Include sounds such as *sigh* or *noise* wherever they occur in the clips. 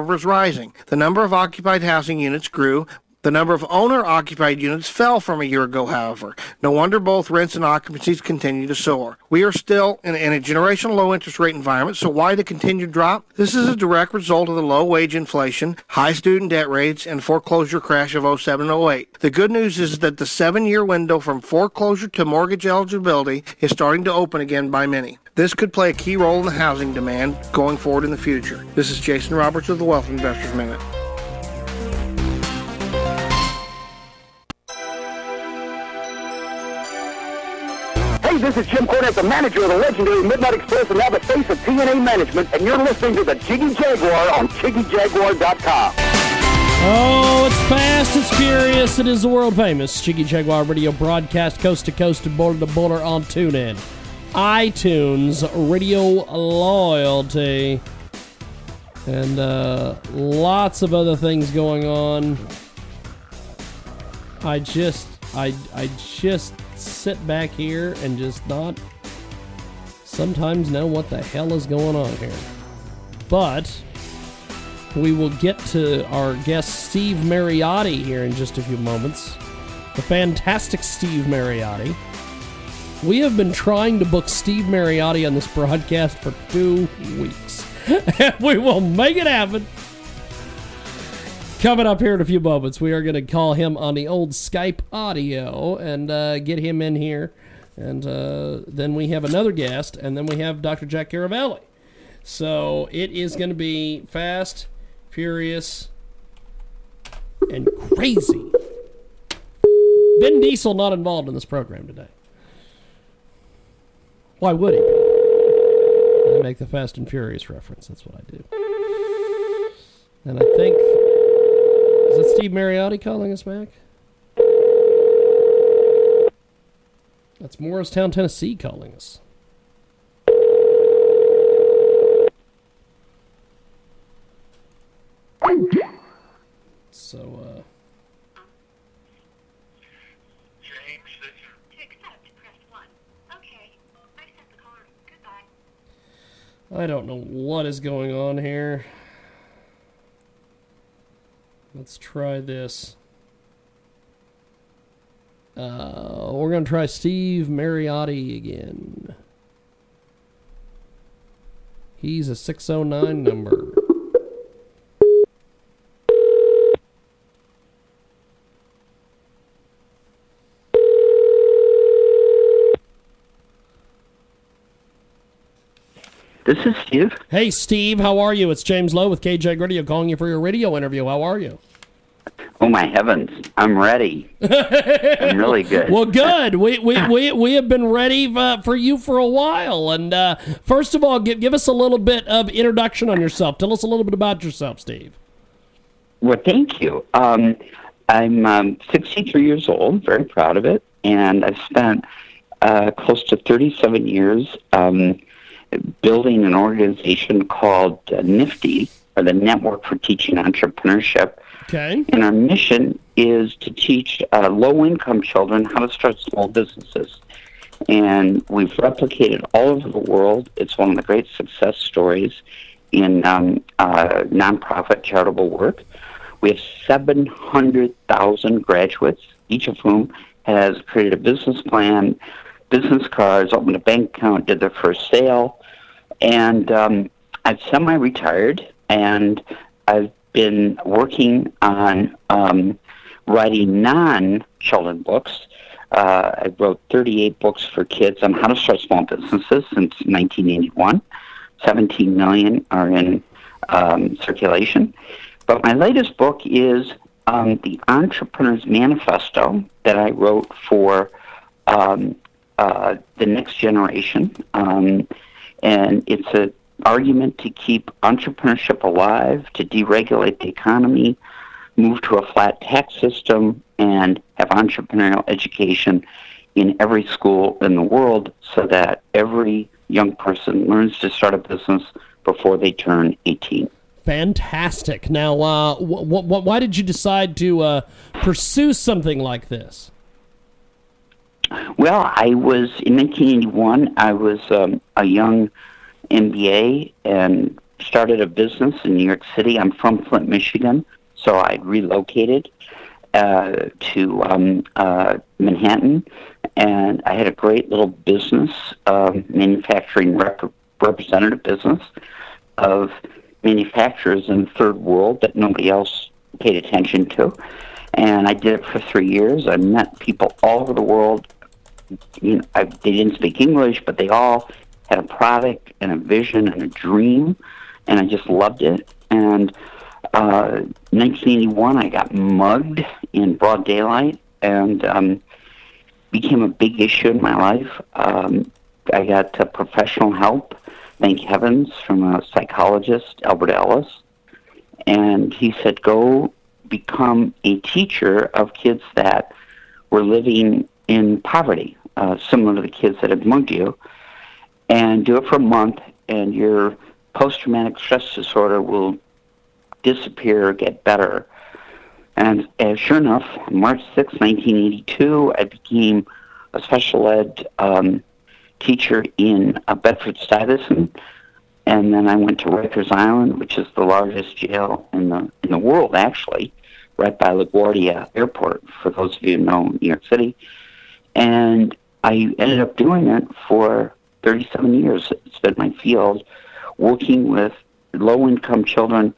Was rising. The number of occupied housing units grew. The number of owner occupied units fell from a year ago, however. No wonder both rents and occupancies continue to soar. We are still in, in, a generational low interest rate environment, so why the continued drop? This is a direct result of the low wage inflation, high student debt rates, and foreclosure crash of 07 08. The good news is that the seven year window from foreclosure to mortgage eligibility is starting to open again by many. This could play a key role in the housing demand going forward in the future. This is Jason Roberts of the Wealth Investors Minute. Hey, this is Jim Cornette, the manager of the legendary Midnight Express and now the face of TNA Management, and you're listening to the Jiggy Jaguar on JiggyJaguar.com. Oh, it's fast, it's furious, it is the world famous Jiggy Jaguar radio broadcast coast to coast and border to border on TuneIn, iTunes, Radio Loyalty, and uh, lots of other things going on. I just, I, I just sit back here and just not sometimes know what the hell is going on here. But we will get to our guest Steve Mariotti here in just a few moments. The fantastic Steve Mariotti. We have been trying to book Steve Mariotti on this broadcast for two weeks. *laughs* and we will make it happen. Coming up here in a few moments, we are going to call him on the old Skype audio and uh, get him in here. And uh, then we have another guest, and then we have Dr. Jack Caravelli. So it is going to be fast, furious, and crazy. Vin Diesel not involved in this program today. Why would he? I make the Fast and Furious reference. That's what I do. And I think is that Steve Mariotti calling us back? That's Morristown, Tennessee calling us. So, uh. I don't know what is going on here. Let's try this. Uh, we're going to try Steve Mariotti again. He's a 609 number. This is Steve. Hey, Steve, how are you? It's James Lowe with KJ Radio calling you for your radio interview. How are you? My heavens, I'm ready. I'm really *laughs* good. Well, good. We we, *laughs* we, we have been ready uh, for you for a while. And uh, first of all, give give us a little bit of introduction on yourself. Tell us a little bit about yourself, Steve. Well, thank you. Um, I'm um, 63 years old. Very proud of it, and I've spent uh, close to 37 years. Um, building an organization called uh, NFTE, or the Network for Teaching Entrepreneurship. Okay. And our mission is to teach uh, low income children how to start small businesses. And we've replicated all over the world. It's one of the great success stories in um, uh, nonprofit charitable work. We have 700,000 graduates, each of whom has created a business plan, business cards, opened a bank account, did their first sale, and um, I've semi retired and I've been working on um, writing non children books. Uh, I wrote 38 books for kids on how to start small businesses since 1981. 17 million are in um, circulation. But my latest book is um, The Entrepreneur's Manifesto that I wrote for um, uh, the next generation. Um, and it's a argument to keep entrepreneurship alive, to deregulate the economy, move to a flat tax system, and have entrepreneurial education in every school in the world so that every young person learns to start a business before they turn 18. Fantastic. Now, uh, wh- wh- why did you decide to uh, pursue something like this? Well, I was in 1981. I was um, a young MBA and started a business in New York City. I'm from Flint, Michigan, so I relocated uh, to um, uh, Manhattan, and I had a great little business, uh, manufacturing rep- representative business of manufacturers in the third world that nobody else paid attention to. And I did it for three years. I met people all over the world. You know, I, they didn't speak English, but they all had a product and a vision and a dream, and I just loved it. And uh, 1981, I got mugged in broad daylight and um, became a big issue in my life. Um, I got uh, professional help, thank heavens, from a psychologist, Albert Ellis. And he said, go become a teacher of kids that were living in poverty, uh, similar to the kids that had mugged you, and do it for a month, and your post traumatic stress disorder will disappear get better. And uh, sure enough, March 6, 1982, I became a special ed um, teacher in uh, Bedford Stuyvesant. And then I went to Rikers Island, which is the largest jail in the in the world, actually, right by LaGuardia Airport. For those of you who know New York City, and I ended up doing it for 37 years. Been my field, working with low-income children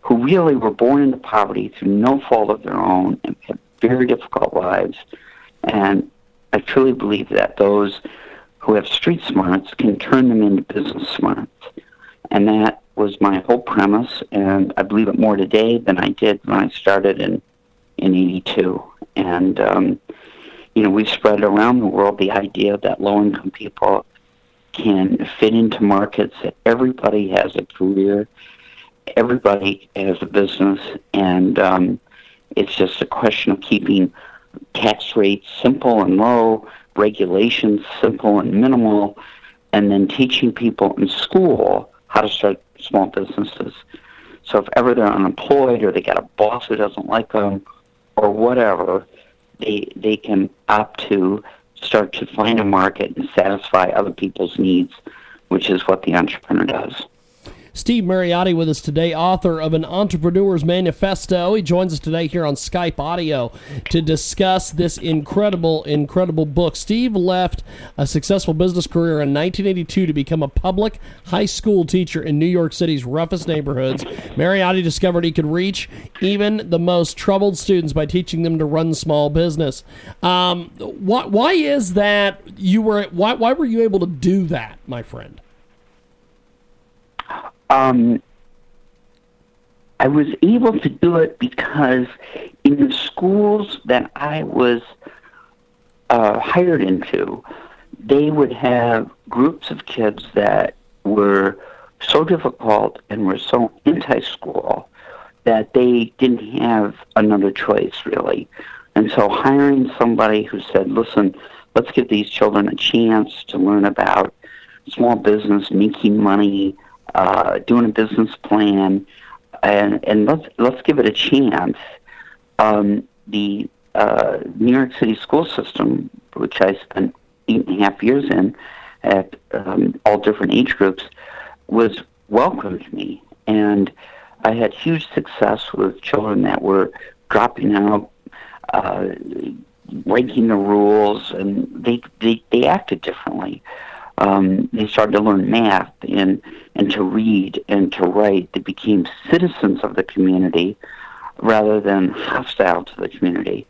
who really were born into poverty through no fault of their own and had very difficult lives. And I truly believe that those who have street smarts can turn them into business smarts. And that was my whole premise, and I believe it more today than I did when I started in in '82. And um, you know, we've spread around the world the idea that low-income people can fit into markets. That everybody has a career, everybody has a business, and um, it's just a question of keeping tax rates simple and low, regulations simple and minimal, and then teaching people in school how to start small businesses. So if ever they're unemployed or they got a boss who doesn't like them or whatever, they they can opt to start to find a market and satisfy other people's needs, which is what the entrepreneur does. Steve Mariotti with us today, author of An Entrepreneur's Manifesto. He joins us today here on Skype Audio to discuss this incredible, incredible book. Steve left a successful business career in 1982 to become a public high school teacher in New York City's roughest neighborhoods. Mariotti discovered he could reach even the most troubled students by teaching them to run small business. Um, why, why is that you were why, why were you able to do that, my friend? Um, I was able to do it because in the schools that I was uh, hired into, they would have groups of kids that were so difficult and were so anti-school that they didn't have another choice really. And so hiring somebody who said, listen, let's give these children a chance to learn about small business, making money, uh, doing a business plan, and and let's let's give it a chance. Um, the uh, New York City school system, which I spent eight and a half years in, at um, all different age groups, was welcomed me, and I had huge success with children that were dropping out, uh, breaking the rules, and they they, they acted differently um, they started to learn math and and to read and to write. They became citizens of the community rather than hostile to the community.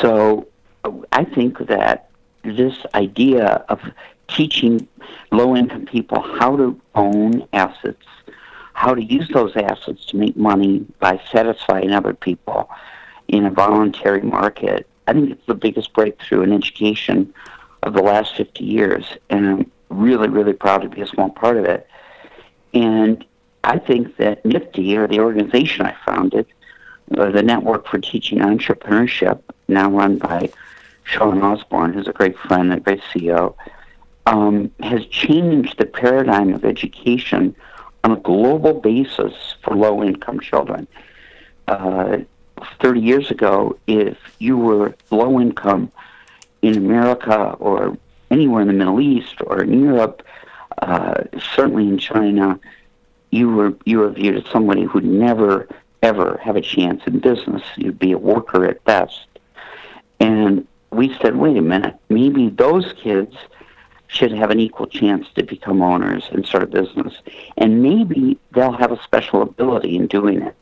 So I think that this idea of teaching low income people how to own assets, how to use those assets to make money by satisfying other people in a voluntary market, I think it's the biggest breakthrough in education of the last 50 years, and I'm really, really proud to be a small part of it. And I think that NFTE, or the organization I founded, or the Network for Teaching Entrepreneurship, now run by Sean Osborne, who's a great friend, a great CEO, um, has changed the paradigm of education on a global basis for low income children. Uh, 30 years ago, if you were low income in America or anywhere in the Middle East or in Europe, uh, certainly in China, you were you were viewed as somebody who'd never ever have a chance in business. You'd be a worker at best. And we said, wait a minute, maybe those kids should have an equal chance to become owners and start a business. And maybe they'll have a special ability in doing it.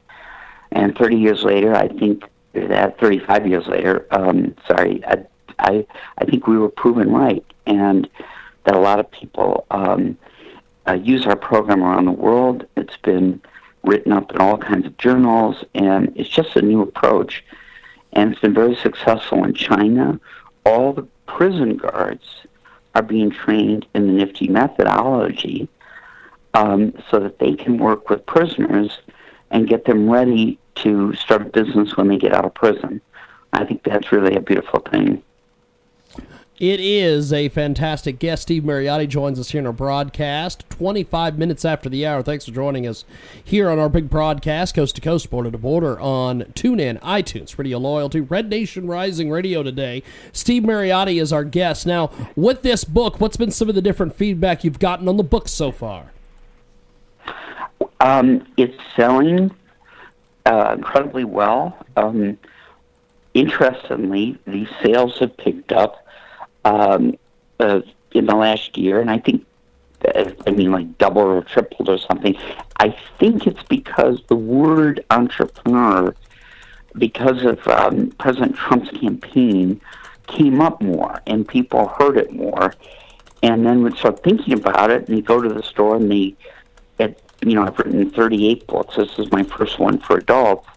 And 30 years later, I think that 35 years later, um, sorry, I, I, I think we were proven right. And that a lot of people um, uh, use our program around the world. It's been written up in all kinds of journals, and it's just a new approach. And it's been very successful in China. All the prison guards are being trained in the NFTE methodology um, so that they can work with prisoners and get them ready to start a business when they get out of prison. I think that's really a beautiful thing. It is a fantastic guest. Steve Mariotti joins us here in our broadcast 25 minutes after the hour. Thanks for joining us here on our big broadcast, coast to coast, border to border, on TuneIn, iTunes, Radio Loyalty, Red Nation Rising Radio today. Steve Mariotti is our guest. Now, with this book, what's been some of the different feedback you've gotten on the book so far? Um, it's selling uh, incredibly well. Um, interestingly, the sales have picked up um, uh, in the last year, and I think, uh, I mean, like double or tripled or something. I think it's because the word entrepreneur, because of um, President Trump's campaign, came up more, and people heard it more, and then would start thinking about it, and they go to the store and they, at, you know, I've written 38 books. This is my first one for adults,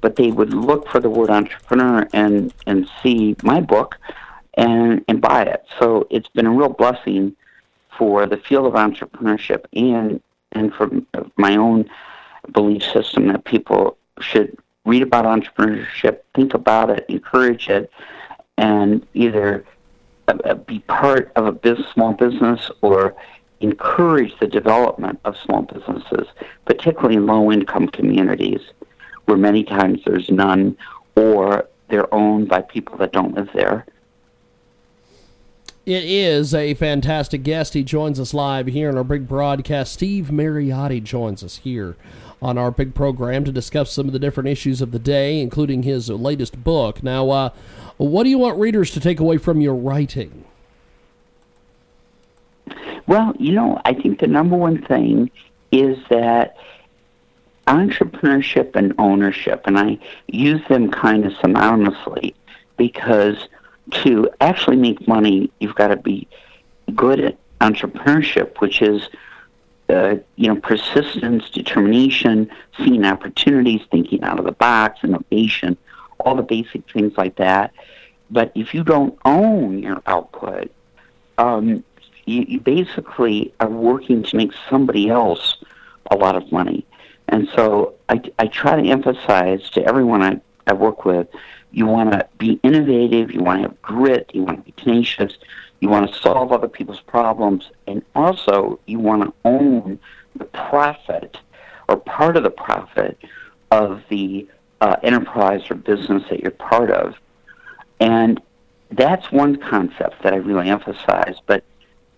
but they would look for the word entrepreneur and and see my book and, and buy it. So it's been a real blessing for the field of entrepreneurship and and for my own belief system that people should read about entrepreneurship, think about it, encourage it, and either uh, be part of a business, small business or encourage the development of small businesses, particularly in low income communities where many times there's none or they're owned by people that don't live there. It is a fantastic guest. He joins us live here in our big broadcast. Steve Mariotti joins us here on our big program to discuss some of the different issues of the day, including his latest book. Now, uh, what do you want readers to take away from your writing? Well, you know, I think the number one thing is that entrepreneurship and ownership, and I use them kind of synonymously because to actually make money, you've got to be good at entrepreneurship, which is uh, you know persistence, determination, seeing opportunities, thinking out of the box, innovation, all the basic things like that. But if you don't own your output, um, you, you basically are working to make somebody else a lot of money. And so I, I try to emphasize to everyone I, I work with you want to be innovative, you want to have grit, you want to be tenacious, you want to solve other people's problems, and also you want to own the profit or part of the profit of the uh, enterprise or business that you're part of. And that's one concept that I really emphasize, but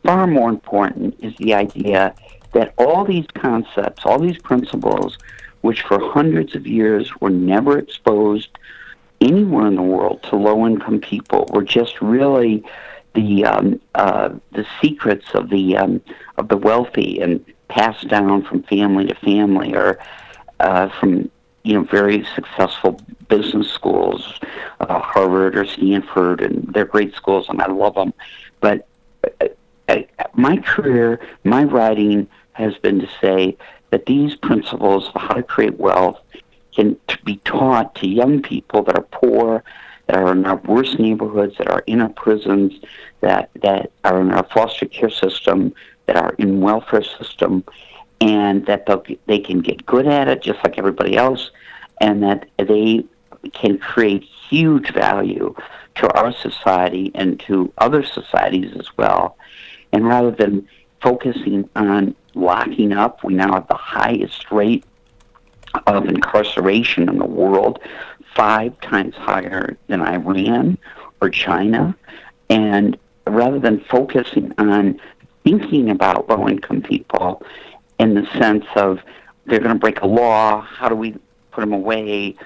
far more important is the idea that all these concepts, all these principles, which for hundreds of years were never exposed anywhere in the world to low income people were just really the um, uh, the secrets of the um, of the wealthy and passed down from family to family or uh, from you know very successful business schools, uh, Harvard or Stanford, and they're great schools and I love them. But uh, I, my career, my writing has been to say that these principles of how to create wealth can be taught to young people that are poor, that are in our worst neighborhoods, that are in our prisons, that that are in our foster care system, that are in welfare system, and that they can get good at it just like everybody else, and that they can create huge value to our society and to other societies as well. And rather than focusing on locking up, we now have the highest rate of incarceration in the world, five times higher than Iran or China. And rather than focusing on thinking about low income people in the sense of they're going to break a law, how do we put them away,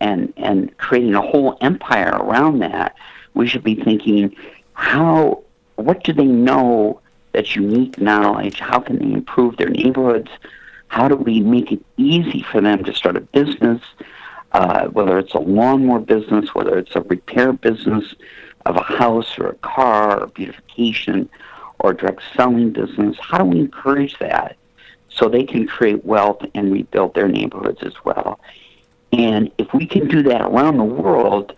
and, and creating a whole empire around that, we should be thinking how, what do they know that's unique knowledge? How can they improve their neighborhoods? How do we make it easy for them to start a business, uh, whether it's a lawnmower business, whether it's a repair business of a house or a car or beautification or direct selling business? How do we encourage that so they can create wealth and rebuild their neighborhoods as well? And if we can do that around the world,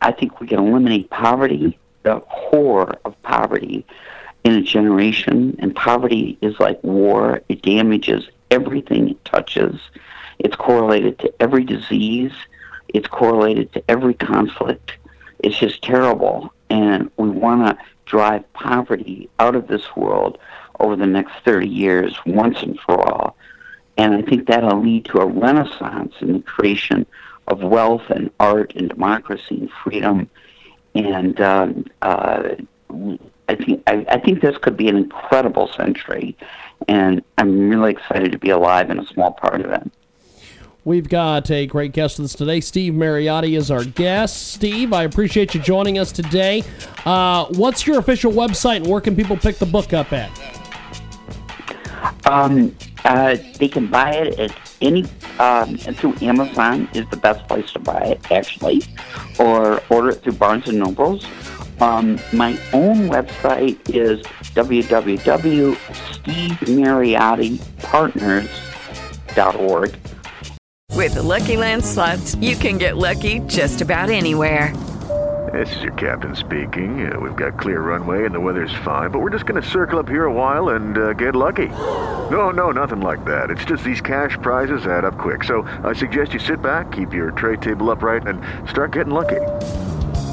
I think we can eliminate poverty, the core of poverty in a generation. And poverty is like war, it damages everything it touches. It's correlated to every disease, it's correlated to every conflict. It's just terrible. And we want to drive poverty out of this world over the next 30 years once and for all. And I think that'll lead to a renaissance in the creation of wealth and art and democracy and freedom. And um, uh, I think I, I think this could be an incredible century, and I'm really excited to be alive in a small part of it. We've got a great guest with us today. Steve Mariotti is our guest. Steve, I appreciate you joining us today. Uh, what's your official website and where can people pick the book up at? Um, uh, they can buy it at any um, through Amazon is the best place to buy it actually, or order it through Barnes and Nobles. Um, my own website is www.stevemariotti.partners.org. With the Lucky Land slots, you can get lucky just about anywhere. This is your captain speaking. Uh, we've got clear runway and the weather's fine, but we're just going to circle up here a while and uh, get lucky. No, no, nothing like that. It's just these cash prizes add up quick. So I suggest you sit back, keep your tray table upright, and start getting lucky.